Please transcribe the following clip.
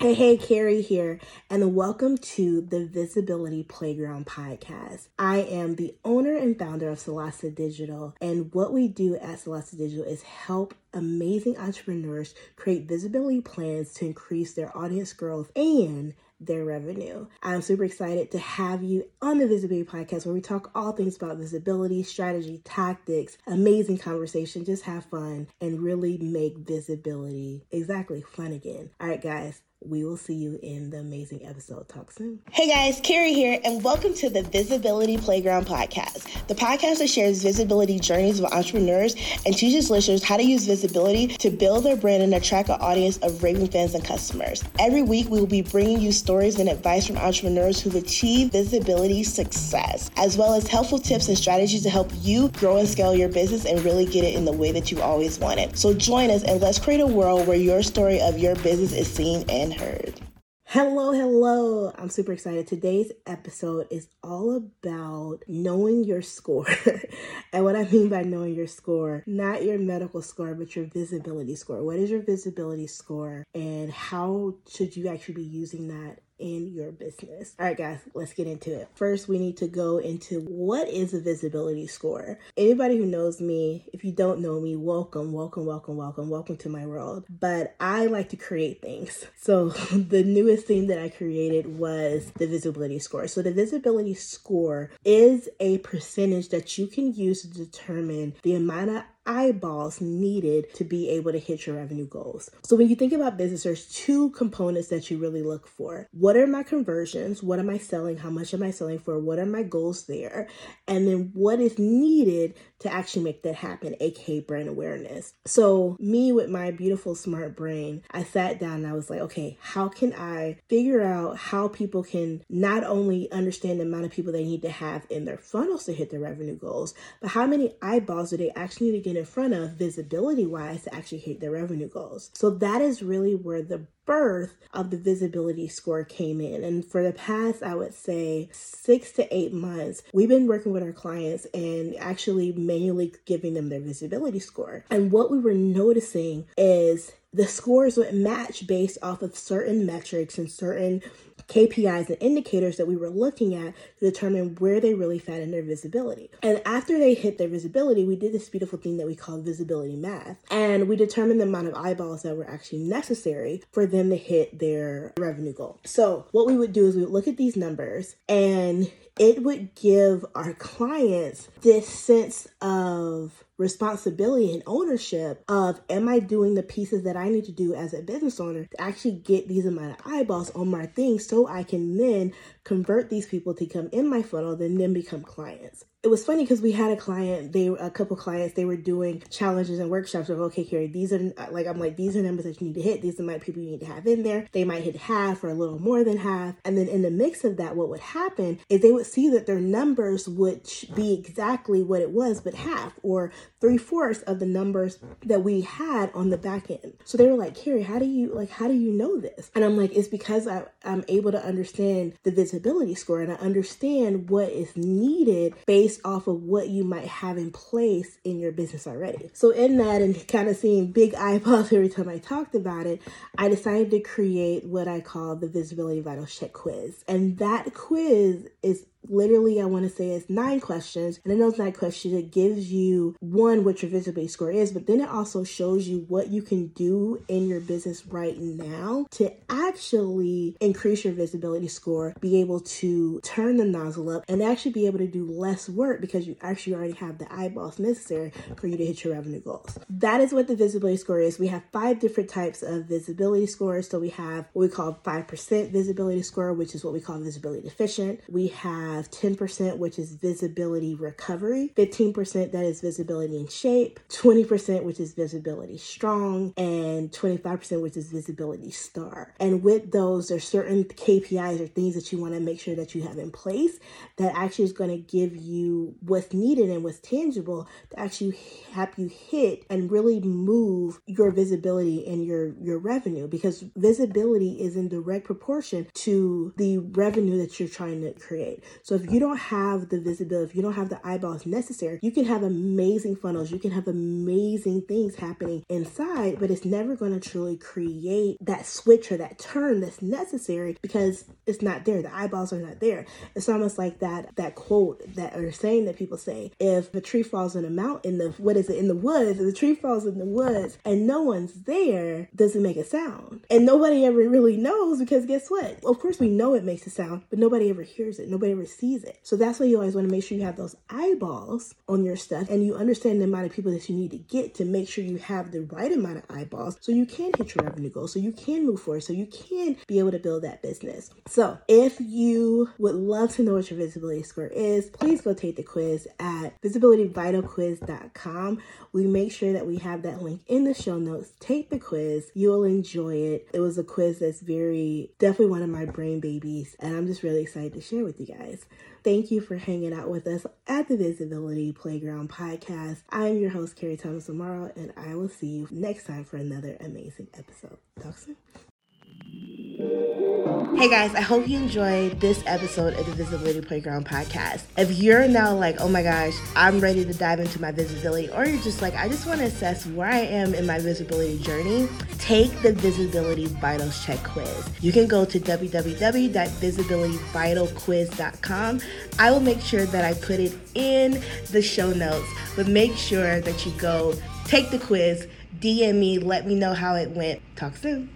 Hey, hey, Carrie here, and welcome to the Visibility Playground podcast. I am the owner and founder of Celesta Digital, and what we do at Celesta Digital is help amazing entrepreneurs create visibility plans to increase their audience growth and their revenue. I'm super excited to have you on the Visibility Podcast where we talk all things about visibility, strategy, tactics, amazing conversation, just have fun, and really make visibility exactly fun again. All right, guys, we will see you in the amazing episode. Talk soon. Hey guys, Carrie here, and welcome to the Visibility Playground podcast, the podcast that shares visibility journeys of entrepreneurs and teaches listeners how to use visibility to build their brand and attract an audience of raving fans and customers. Every week, we will be bringing you stories and advice from entrepreneurs who've achieved visibility success, as well as helpful tips and strategies to help you grow and scale your business and really get it in the way that you always wanted. So join us and let's create a world where your story of your business is seen and heard. Hello, hello. I'm super excited. Today's episode is all about knowing your score. and what I mean by knowing your score, not your medical score, but your visibility score. What is your visibility score and how should you actually be using that in your business. All right, guys, let's get into it. First, we need to go into what is a visibility score. Anybody who knows me, if you don't know me, welcome, welcome, welcome, welcome, welcome to my world. But I like to create things. So the newest thing that I created was the visibility score. So the visibility score is a percentage that you can use to determine the amount of eyeballs needed to be able to hit your revenue goals. So when you think about business, there's two components that you really look for. What are my conversions? What am I selling? How much am I selling for? What are my goals there? And then what is needed to actually make that happen, aka brand awareness. So, me with my beautiful smart brain, I sat down and I was like, okay, how can I figure out how people can not only understand the amount of people they need to have in their funnels to hit their revenue goals, but how many eyeballs do they actually need to get in front of visibility wise to actually hit their revenue goals. So that is really where the birth of the visibility score came in. And for the past, I would say six to eight months, we've been working with our clients and actually manually giving them their visibility score. And what we were noticing is the scores would match based off of certain metrics and certain KPIs and indicators that we were looking at to determine where they really fat in their visibility. And after they hit their visibility, we did this beautiful thing that we call visibility math. And we determined the amount of eyeballs that were actually necessary for them to hit their revenue goal. So what we would do is we would look at these numbers and it would give our clients this sense of responsibility and ownership of am I doing the pieces that I need to do as a business owner to actually get these amount of eyeballs on my thing so I can then convert these people to come in my funnel, then then become clients. It was funny because we had a client, they a couple clients, they were doing challenges and workshops of okay, Carrie, these are like I'm like these are numbers that you need to hit. These are my people you need to have in there. They might hit half or a little more than half, and then in the mix of that, what would happen is they would see that their numbers would be exactly what it was, but half or three fourths of the numbers that we had on the back end. So they were like, Carrie, how do you like how do you know this? And I'm like, it's because I, I'm able to understand the visibility score and I understand what is needed based off of what you might have in place in your business already. So in that and kind of seeing big eyeballs every time I talked about it, I decided to create what I call the visibility vital check quiz. And that quiz is literally I want to say it's nine questions. And in those nine questions, it gives you one what your visibility score is, but then it also shows you what you can do in your business right now to actually increase your visibility score, be able to turn the nozzle up and actually be able to do less work because you actually already have the eyeballs necessary for you to hit your revenue goals. That is what the visibility score is. We have five different types of visibility scores. So we have what we call 5% visibility score, which is what we call visibility deficient. We have have 10%, which is visibility recovery, 15% that is visibility in shape, 20%, which is visibility strong, and 25%, which is visibility star. And with those, there's certain KPIs or things that you want to make sure that you have in place that actually is going to give you what's needed and what's tangible to actually help you hit and really move your visibility and your your revenue because visibility is in direct proportion to the revenue that you're trying to create. So if you don't have the visibility, if you don't have the eyeballs necessary, you can have amazing funnels, you can have amazing things happening inside, but it's never going to truly create that switch or that turn that's necessary because it's not there. The eyeballs are not there. It's almost like that that quote that or saying that people say, if a tree falls in a mountain, the what is it in the woods? If the tree falls in the woods and no one's there, doesn't make a sound. And nobody ever really knows because guess what? Of course we know it makes a sound, but nobody ever hears it. Nobody ever sees it. So that's why you always want to make sure you have those eyeballs on your stuff and you understand the amount of people that you need to get to make sure you have the right amount of eyeballs so you can hit your revenue goal, so you can move forward, so you can be able to build that business. So if you would love to know what your visibility score is, please go take the quiz at visibilityvitalquiz.com. We make sure that we have that link in the show notes. Take the quiz. You'll enjoy it. It was a quiz that's very, definitely one of my brain babies, and I'm just really excited to share with you guys. Thank you for hanging out with us at the Visibility Playground podcast. I'm your host, Carrie Thomas Amaro, and I will see you next time for another amazing episode. Talk soon. Hey guys, I hope you enjoyed this episode of the Visibility Playground podcast. If you're now like, oh my gosh, I'm ready to dive into my visibility, or you're just like, I just want to assess where I am in my visibility journey, take the Visibility Vitals Check quiz. You can go to www.visibilityvitalquiz.com. I will make sure that I put it in the show notes, but make sure that you go take the quiz, DM me, let me know how it went. Talk soon.